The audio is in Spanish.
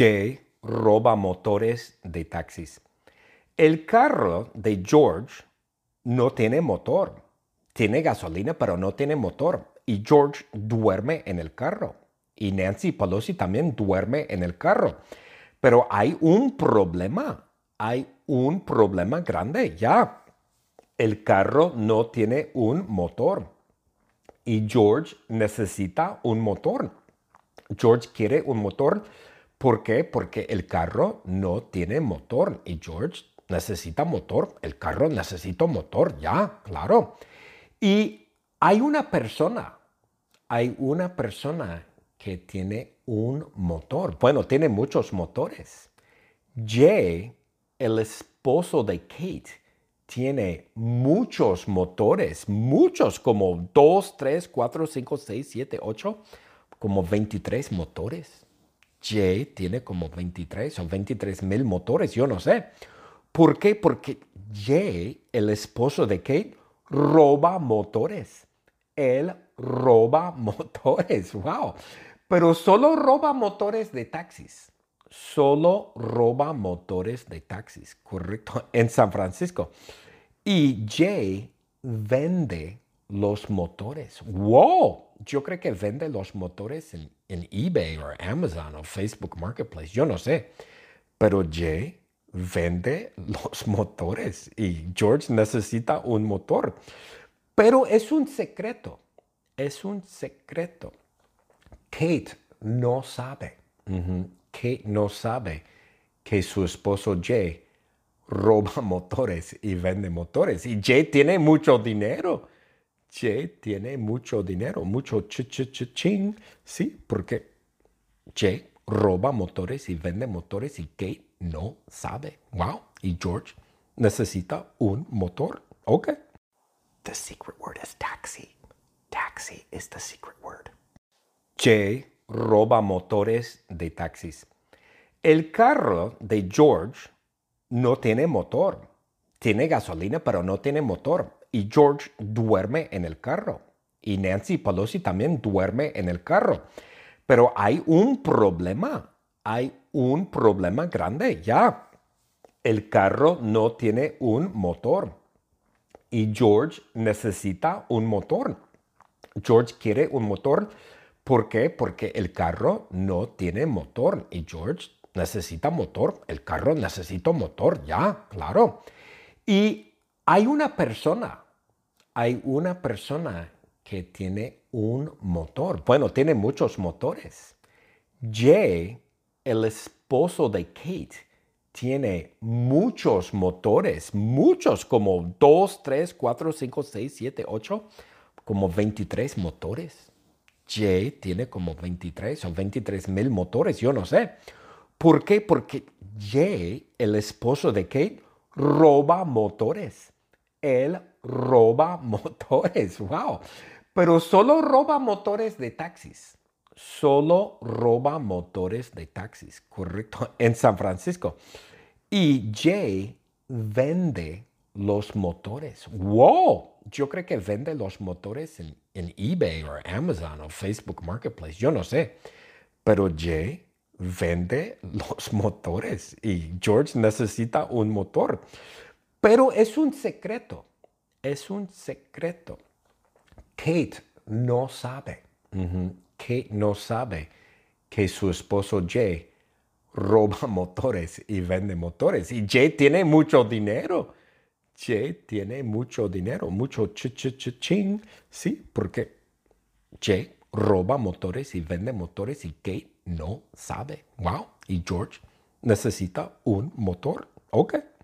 Jay roba motores de taxis. El carro de George no tiene motor. Tiene gasolina, pero no tiene motor. Y George duerme en el carro. Y Nancy Pelosi también duerme en el carro. Pero hay un problema. Hay un problema grande. Ya, el carro no tiene un motor. Y George necesita un motor. George quiere un motor. ¿Por qué? Porque el carro no tiene motor. Y George necesita motor. El carro necesita motor. Ya, claro. Y hay una persona. Hay una persona que tiene un motor. Bueno, tiene muchos motores. Jay, el esposo de Kate, tiene muchos motores, muchos, como 2, 3, 4, 5, 6, 7, 8, como 23 motores. Jay tiene como 23 o 23 mil motores, yo no sé. ¿Por qué? Porque Jay, el esposo de Kate, roba motores. Él roba motores, wow. Pero solo roba motores de taxis. Solo roba motores de taxis, correcto, en San Francisco. Y Jay vende los motores. ¡Wow! Yo creo que vende los motores en, eBay o Amazon o Facebook Marketplace. Yo no sé. Pero Jay vende los motores y George necesita un motor. Pero es un secreto. Es un secreto. Kate no sabe, Kate no sabe que su esposo Jay roba motores y vende motores. Y Jay tiene mucho dinero. Jay tiene mucho dinero, mucho ch ch ch ching. Sí, porque Jay roba motores y vende motores y Kate no sabe. Wow. Y George necesita un motor. Ok. The secret word is taxi. Taxi is the secret word. Jay roba motores de taxis. El carro de George no tiene motor. Tiene gasolina, pero no tiene motor. Y George duerme en el carro. Y Nancy Pelosi también duerme en el carro. Pero hay un problema. Hay un problema grande. Ya, el carro no tiene un motor. Y George necesita un motor. George quiere un motor ¿Por qué? Porque el carro no tiene motor y George necesita motor. El carro necesita motor, ya, claro. Y hay una persona, hay una persona que tiene un motor. Bueno, tiene muchos motores. Jay, el esposo de Kate, tiene muchos motores, muchos, como 2, 3, 4, 5, 6, 7, 8, como 23 motores. Jay tiene como 23 o 23 mil motores, yo no sé. ¿Por qué? Porque Jay, el esposo de Kate, roba motores. Él roba motores, wow. Pero solo roba motores de taxis. Solo roba motores de taxis, correcto, en San Francisco. Y Jay vende los motores. ¡Wow! Yo creo que vende los motores en, eBay o Amazon o Facebook Marketplace. Yo no sé. Pero Jay vende los motores y George necesita un motor. Pero es un secreto. Es un secreto. Kate no sabe. Kate no sabe que su esposo Jay roba motores y vende motores. Y Jay tiene mucho dinero. Jay tiene mucho dinero, mucho ch ch ch ching, sí, porque Jay roba motores y vende motores y Kate no sabe. Wow. Y George necesita un motor. Ok.